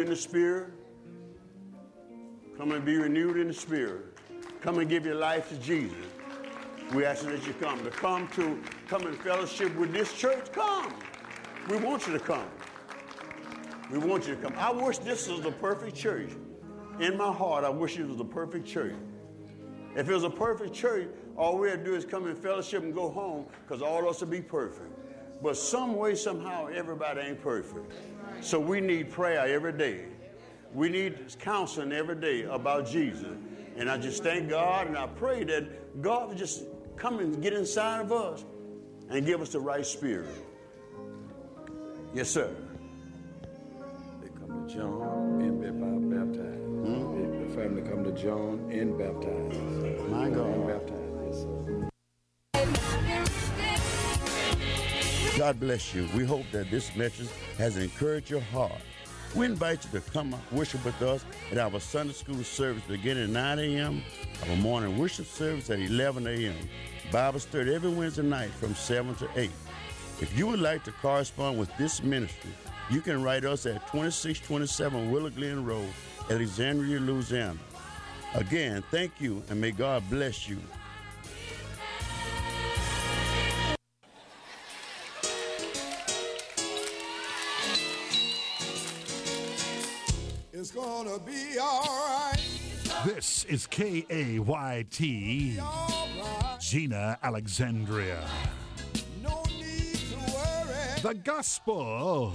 in the spirit. Come and be renewed in the spirit. Come and give your life to Jesus. We ask that you come. To come to come in fellowship with this church, come. We want you to come. We want you to come. I wish this was the perfect church. In my heart, I wish it was the perfect church. If it was a perfect church, all we had to do is come in fellowship and go home because all of us would be perfect. But some way, somehow, everybody ain't perfect. So we need prayer every day. We need counseling every day about Jesus. And I just thank God and I pray that God will just come and get inside of us and give us the right spirit. Yes, sir. They come to John and be baptized. The- The family come to John and baptized. My God. And baptized, God bless you. We hope that this message has encouraged your heart. We invite you to come worship with us at our Sunday school service beginning at 9 a.m., our morning worship service at 11 a.m., Bible study every Wednesday night from 7 to 8. If you would like to correspond with this ministry, you can write us at 2627 Willow Glen Road, Alexandria, Louisiana. Again, thank you and may God bless you. Gonna be alright. This is K A Y T, Jena Alexandria. No need to worry. The gospel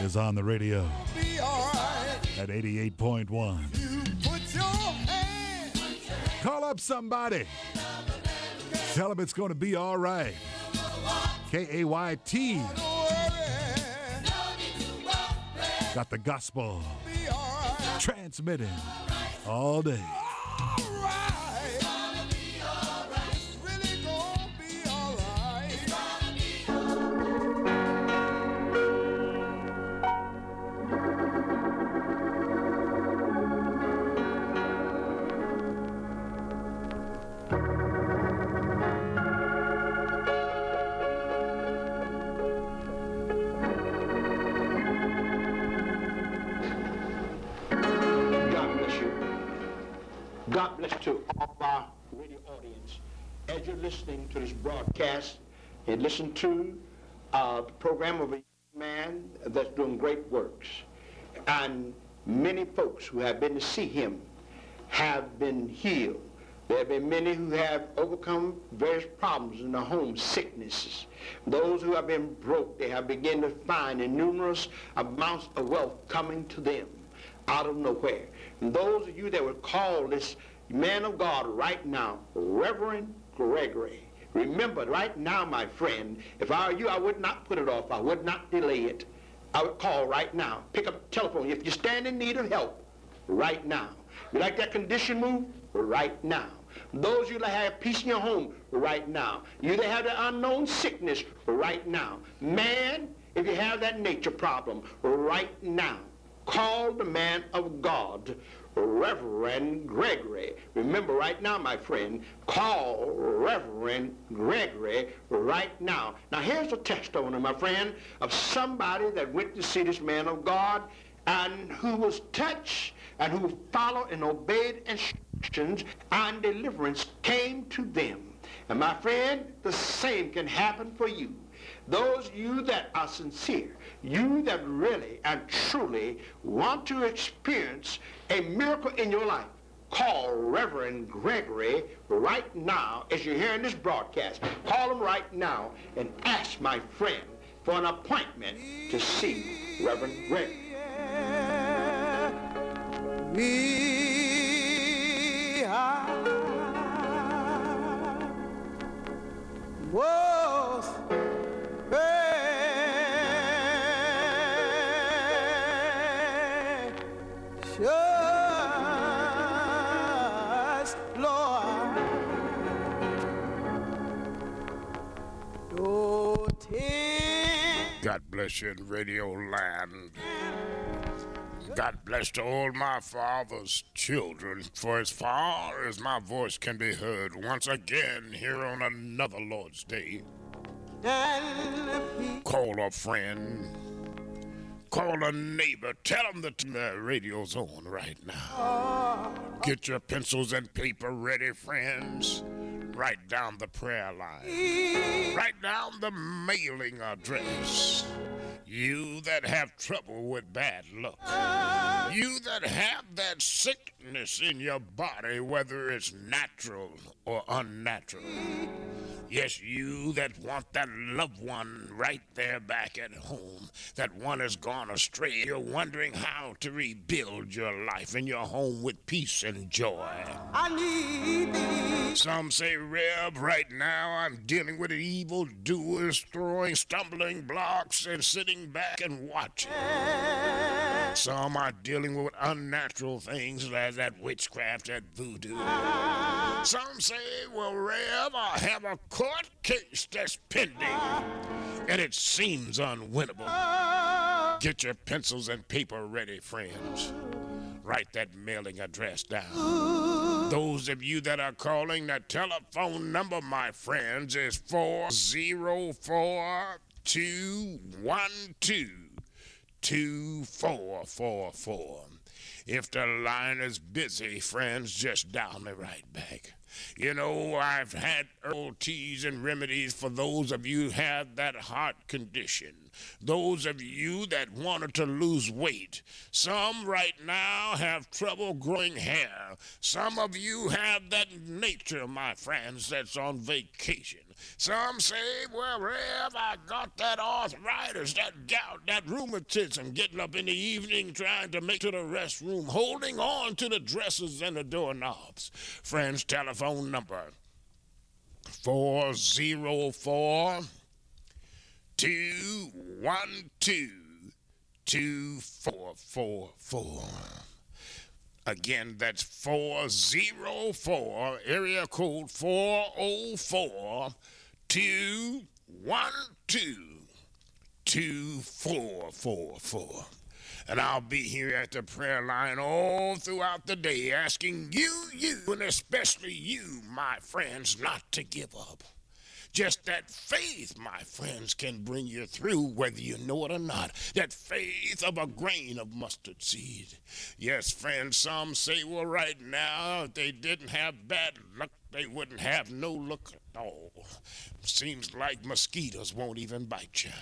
is on the radio at 88.1. You put your hand. Call up somebody. Tell them it's going to be all right. K A Y T got the gospel. Transmitting all day. Alright. It's God bless to all our radio audience. As you're listening to this broadcast and listen to uh, the program of a man that's doing great works. And many folks who have been to see him have been healed. There have been many who have overcome various problems in their home, sicknesses. Those who have been broke, they have begun to find numerous amounts of wealth coming to them out of nowhere. And those of you that would call this man of God right now, Reverend Gregory, remember right now, my friend, if I were you, I would not put it off. I would not delay it. I would call right now. Pick up the telephone. If you stand in need of help, right now. You like that condition move? Right now. Those you that have peace in your home, right now. You that have the unknown sickness, right now. Man, if you have that nature problem, right now. Call the man of God, Reverend Gregory. Remember right now, my friend, call Reverend Gregory right now. Now here's a testimony, my friend, of somebody that went to see this man of God and who was touched and who followed and obeyed instructions and deliverance came to them. And my friend, the same can happen for you. Those you that are sincere, you that really and truly want to experience a miracle in your life, call Reverend Gregory right now as you're hearing this broadcast. Call him right now and ask my friend for an appointment to see Reverend Gregory. We was God bless you in Radio Land. God bless to all my father's children, for as far as my voice can be heard once again here on another Lord's Day. Call a friend, Call a neighbor. Tell them that the radio's on right now. Get your pencils and paper ready, friends. Write down the prayer line. Write down the mailing address. You that have trouble with bad luck. You that have that sickness in your body, whether it's natural or unnatural. Yes, you that want that loved one right there back at home. That one has gone astray. You're wondering how to rebuild your life and your home with peace and joy. I need thee. Some say, Reb, right now I'm dealing with evil doers throwing stumbling blocks and sitting back and watching. Some are dealing with unnatural things like that witchcraft, that voodoo. Some say, well, Rev, have a court case that's pending, and it seems unwinnable. Get your pencils and paper ready, friends. Write that mailing address down. Those of you that are calling, the telephone number, my friends, is 404 212 2444. If the line is busy, friends, just dial me right back. You know, I've had herbal teas and remedies for those of you who have that heart condition. Those of you that wanted to lose weight. Some right now have trouble growing hair. Some of you have that nature, my friends, that's on vacation. Some say, well, Rev, I got that arthritis, that gout, that rheumatism, getting up in the evening trying to make to the restroom, holding on to the dressers and the doorknobs. Friends, telephone number 404 212 2444. Again, that's 404, area code 404 212 2444. And I'll be here at the prayer line all throughout the day asking you, you, and especially you, my friends, not to give up. Just that faith, my friends, can bring you through whether you know it or not. That faith of a grain of mustard seed. Yes, friends, some say, well, right now, if they didn't have bad luck, they wouldn't have no luck at all. Seems like mosquitoes won't even bite you.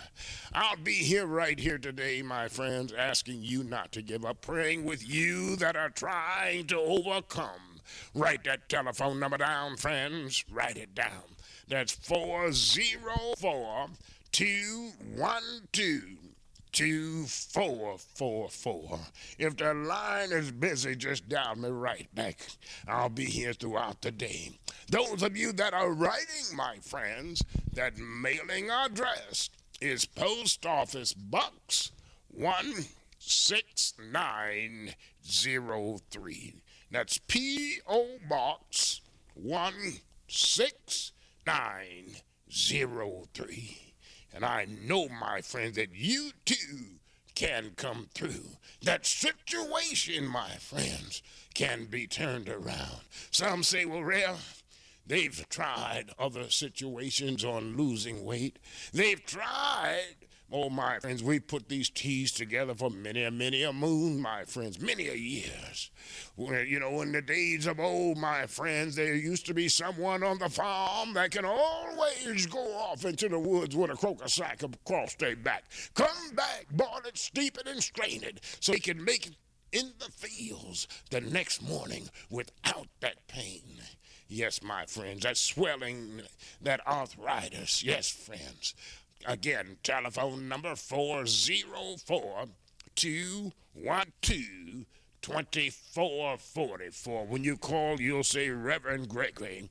I'll be here right here today, my friends, asking you not to give up, praying with you that are trying to overcome. Write that telephone number down, friends. Write it down. That's 404 212 2444. If the line is busy, just dial me right back. I'll be here throughout the day. Those of you that are writing, my friends, that mailing address is Post Office Box 16903. That's P.O. Box 16903. And I know, my friends, that you too can come through. That situation, my friends, can be turned around. Some say, well, Rev, they've tried other situations on losing weight. They've tried. Oh, my friends, we put these teas together for many a, many a moon, my friends, many a years. You know, in the days of old, my friends, there used to be someone on the farm that can always go off into the woods with a croaker sack across their back. Come back, boil it, steep it, and strain it so he can make it in the fields the next morning without that pain. Yes, my friends, that swelling, that arthritis. Yes, friends. Again, telephone number 404 212 2444. When you call, you'll say, Reverend Gregory,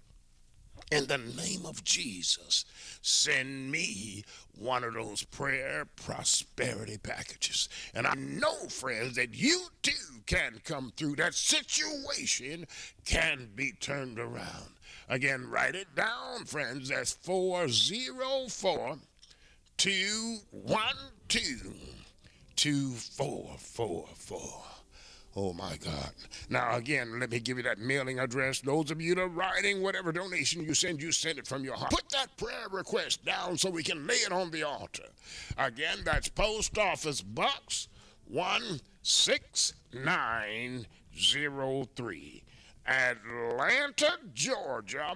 in the name of Jesus, send me one of those prayer prosperity packages. And I know, friends, that you too can come through. That situation can be turned around. Again, write it down, friends. That's 404 212 2444. Oh my God. Now, again, let me give you that mailing address. Those of you that are writing, whatever donation you send, you send it from your heart. Put that prayer request down so we can lay it on the altar. Again, that's Post Office Box 16903. Atlanta, Georgia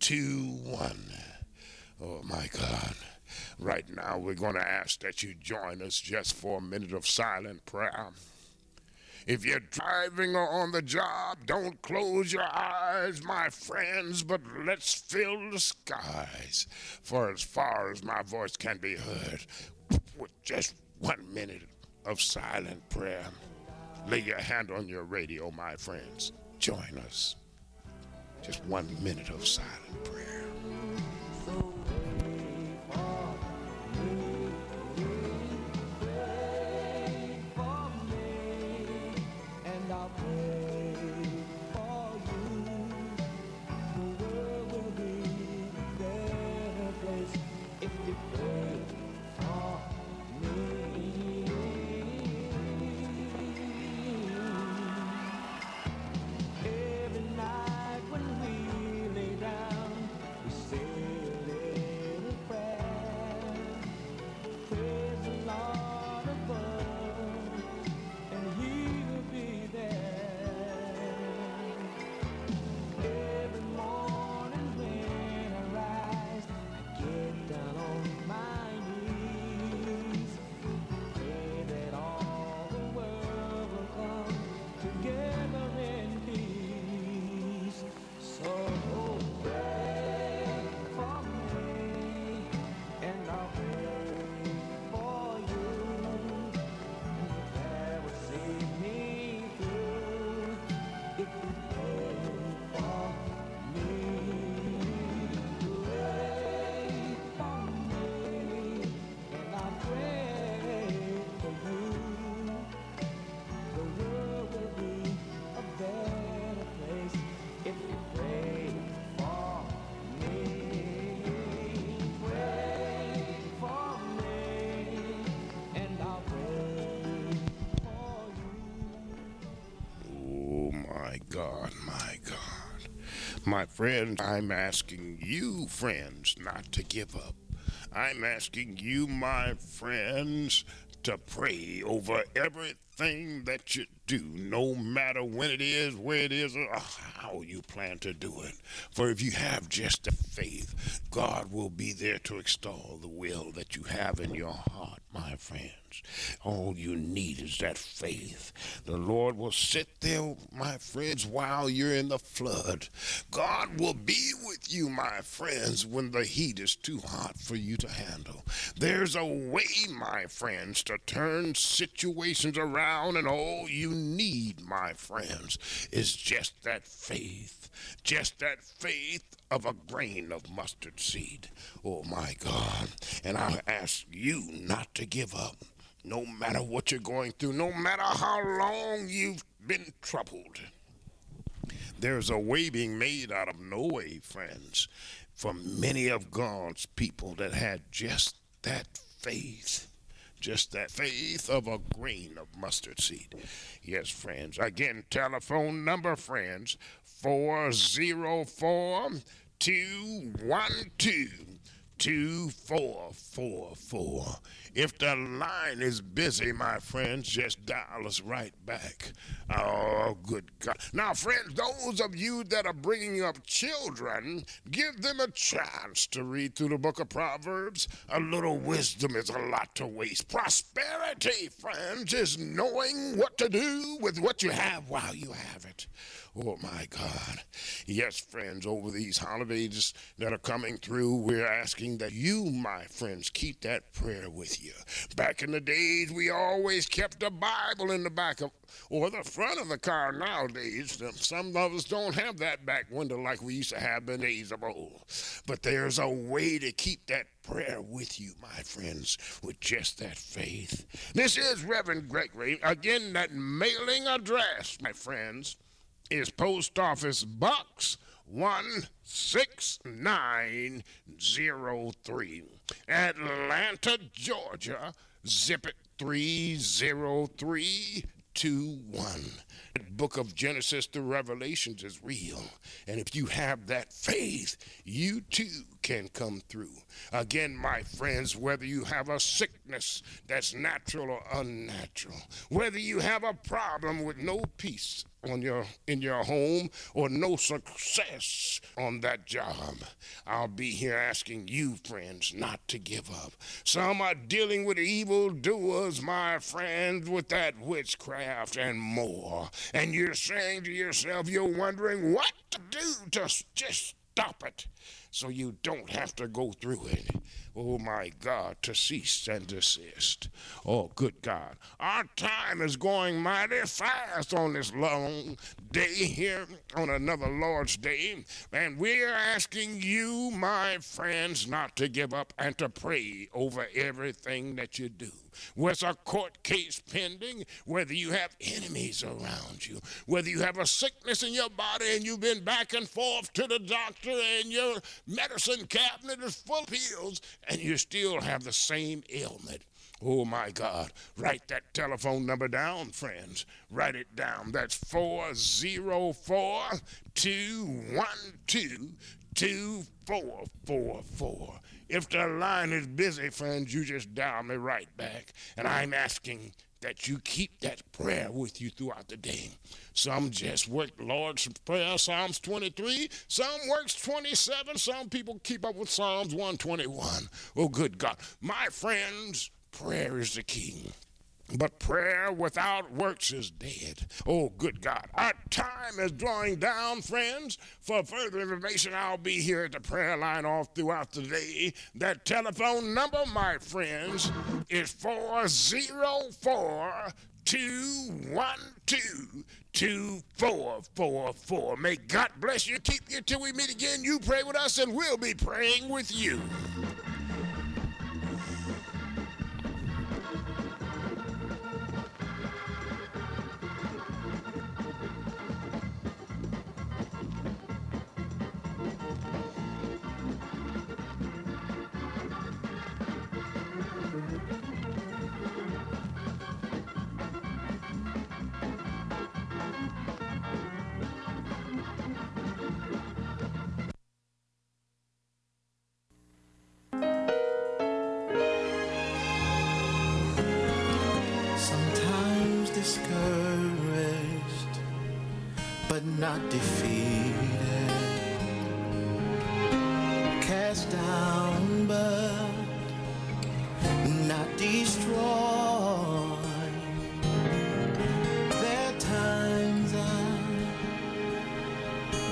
30321. Oh my God. Right now, we're going to ask that you join us just for a minute of silent prayer. If you're driving or on the job, don't close your eyes, my friends, but let's fill the skies. For as far as my voice can be heard, with just one minute of silent prayer, lay your hand on your radio, my friends. Join us. Just one minute of silent prayer. My god my friends, I'm asking you, friends, not to give up. I'm asking you, my friends, to pray over everything that you do, no matter when it is, where it is, or oh, how you plan to do it. For if you have just the faith, God will be there to extol the will that you have in your heart, my friends. All you need is that faith. The Lord will sit there, my friends, while you're in the flood. God will be with you, my friends, when the heat is too hot for you to handle. There's a way, my friends, to turn situations around, and all you need, my friends, is just that faith. Just that faith of a grain of mustard seed. Oh, my God. And I ask you not to give up no matter what you're going through, no matter how long you've been troubled. There's a way being made out of no way, friends, for many of God's people that had just that faith. Just that faith of a grain of mustard seed. Yes, friends. Again, telephone number, friends, 404 212 2444. If the line is busy, my friends, just dial us right back. Oh, good God. Now, friends, those of you that are bringing up children, give them a chance to read through the book of Proverbs. A little wisdom is a lot to waste. Prosperity, friends, is knowing what to do with what you have while you have it. Oh my God. Yes, friends, over these holidays that are coming through, we're asking that you, my friends, keep that prayer with you. Back in the days, we always kept a Bible in the back of or the front of the car nowadays. Some of us don't have that back window like we used to have in days of old. But there's a way to keep that prayer with you, my friends, with just that faith. This is Reverend Gregory. Again, that mailing address, my friends is Post Office Box 16903, Atlanta, Georgia, zip it 30321. The book of Genesis to Revelations is real. And if you have that faith, you too can come through. Again, my friends, whether you have a sickness that's natural or unnatural, whether you have a problem with no peace on your in your home or no success on that job. I'll be here asking you, friends, not to give up. Some are dealing with evil doers, my friends, with that witchcraft and more. And you're saying to yourself, you're wondering what to do to just stop it so you don't have to go through it. Oh my God, to cease and desist. Oh, good God. Our time is going mighty fast on this long day here on another Lord's Day. And we're asking you, my friends, not to give up and to pray over everything that you do whether a court case pending, whether you have enemies around you, whether you have a sickness in your body and you've been back and forth to the doctor and your medicine cabinet is full of pills and you still have the same ailment. Oh my God. Write that telephone number down, friends. Write it down. That's 404 212 2444. If the line is busy, friends, you just dial me right back. And I'm asking that you keep that prayer with you throughout the day. Some just work Lord's Prayer, Psalms 23. Some works 27. Some people keep up with Psalms 121. Oh, good God. My friends, prayer is the key. But prayer without works is dead. Oh, good God. Our time is drawing down, friends. For further information, I'll be here at the prayer line all throughout the day. That telephone number, my friends, is 404 212 2444. May God bless you, keep you till we meet again. You pray with us, and we'll be praying with you.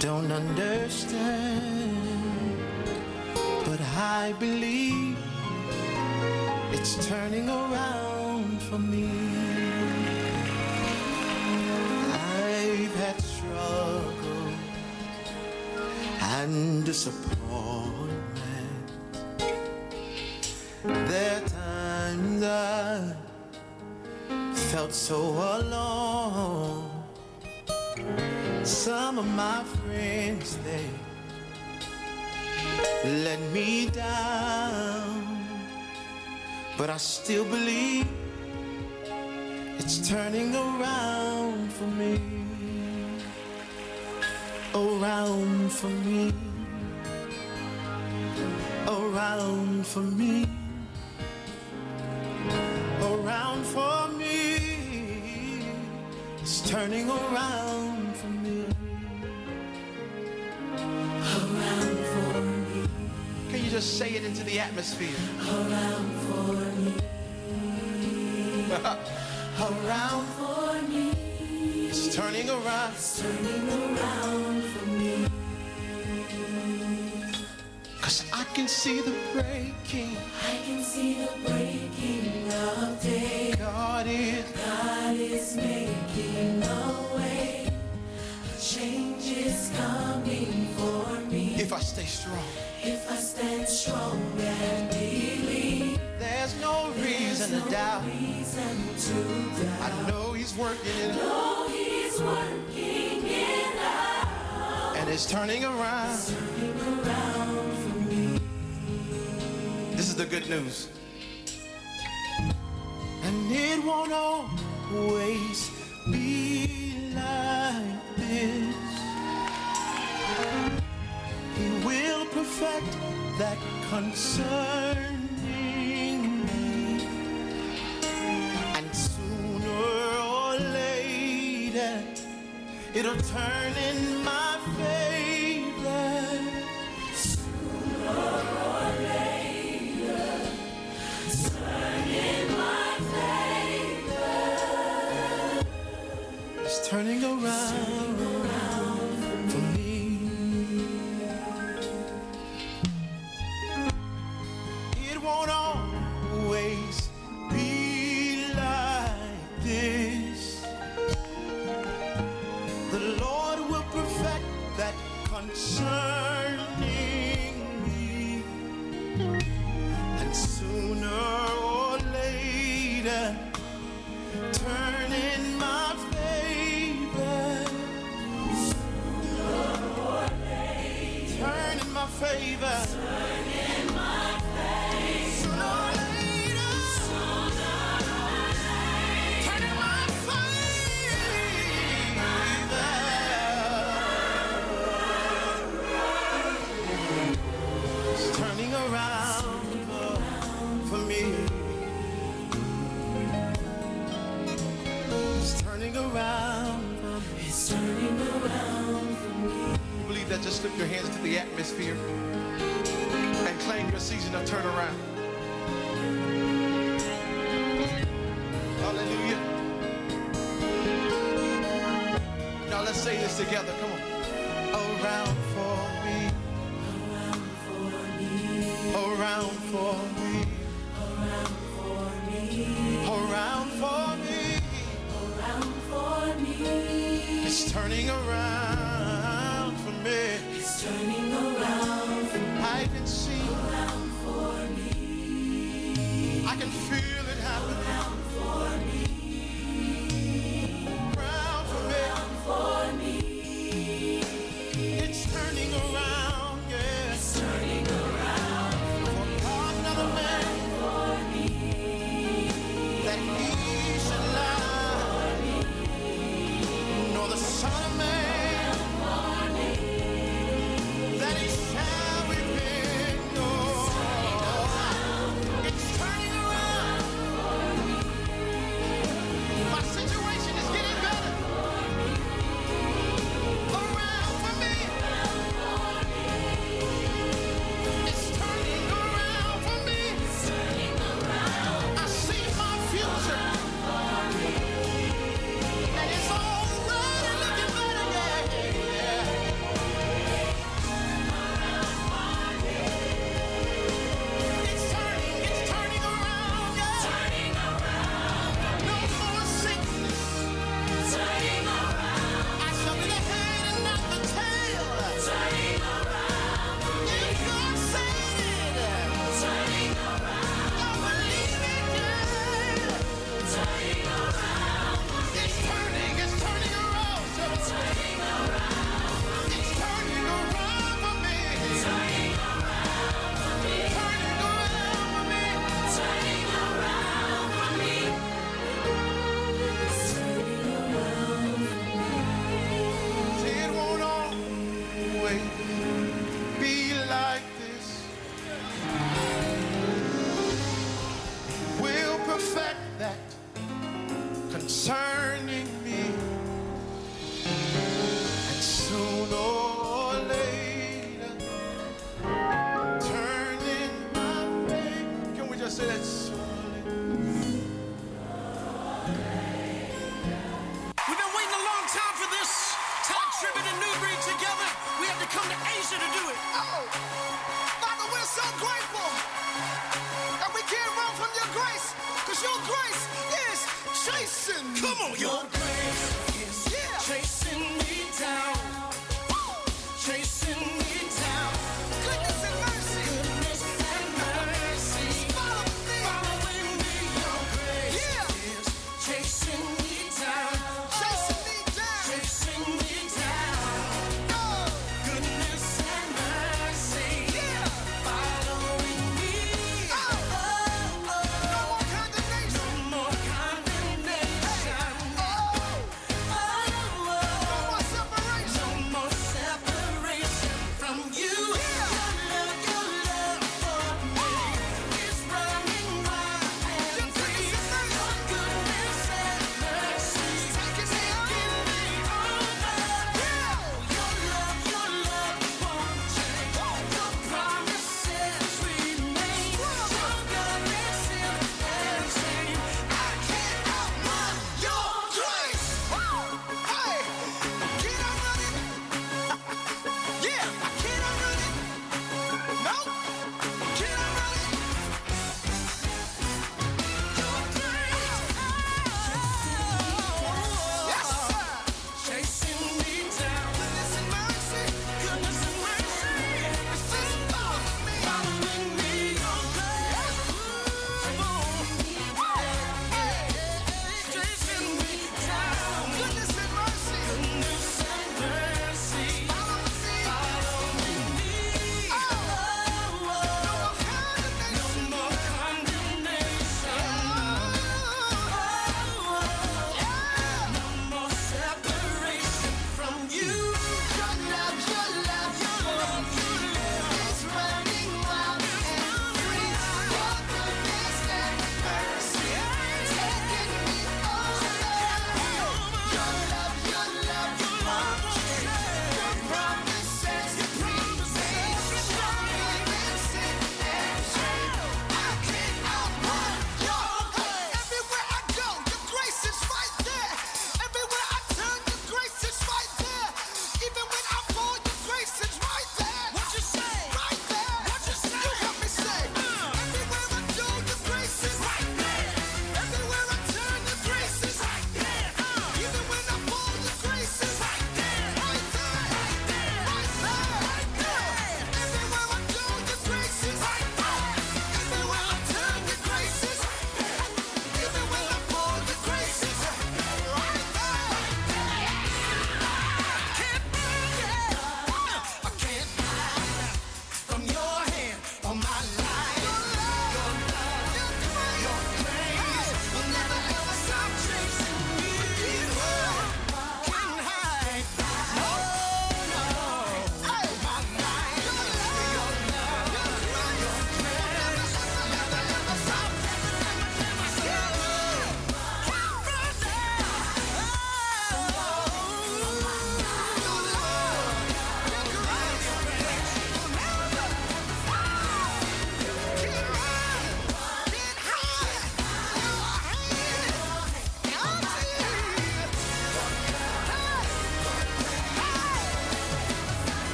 Don't understand, but I believe it's turning around for me. I've had struggle and disappointment. There are times I felt so alone. Some of my friends, they let me down. But I still believe it's turning around for me. Around for me. Around for me. Around for me. It's turning around Can you just say it into the atmosphere? Around for me. around for me. It's turning around. It's turning around for me. Cause I can see the breaking. I can see the breaking of day. God is. God is making coming for me. If I stay strong, If I stand strong and believe, there's no reason there's to doubt. reason to doubt. I know He's working it know He's working it out. and it's turning around. Turning around for me. This is the good news. And it won't always be like this. the that concerning me. And sooner or later, it'll turn in my favor. Sooner or later, turn in my favor. It's turning around. Now let's say this together. Come on. Around for me. Around for me. Around for me. Around for me. Around for me. It's turning around for me. It's turning around.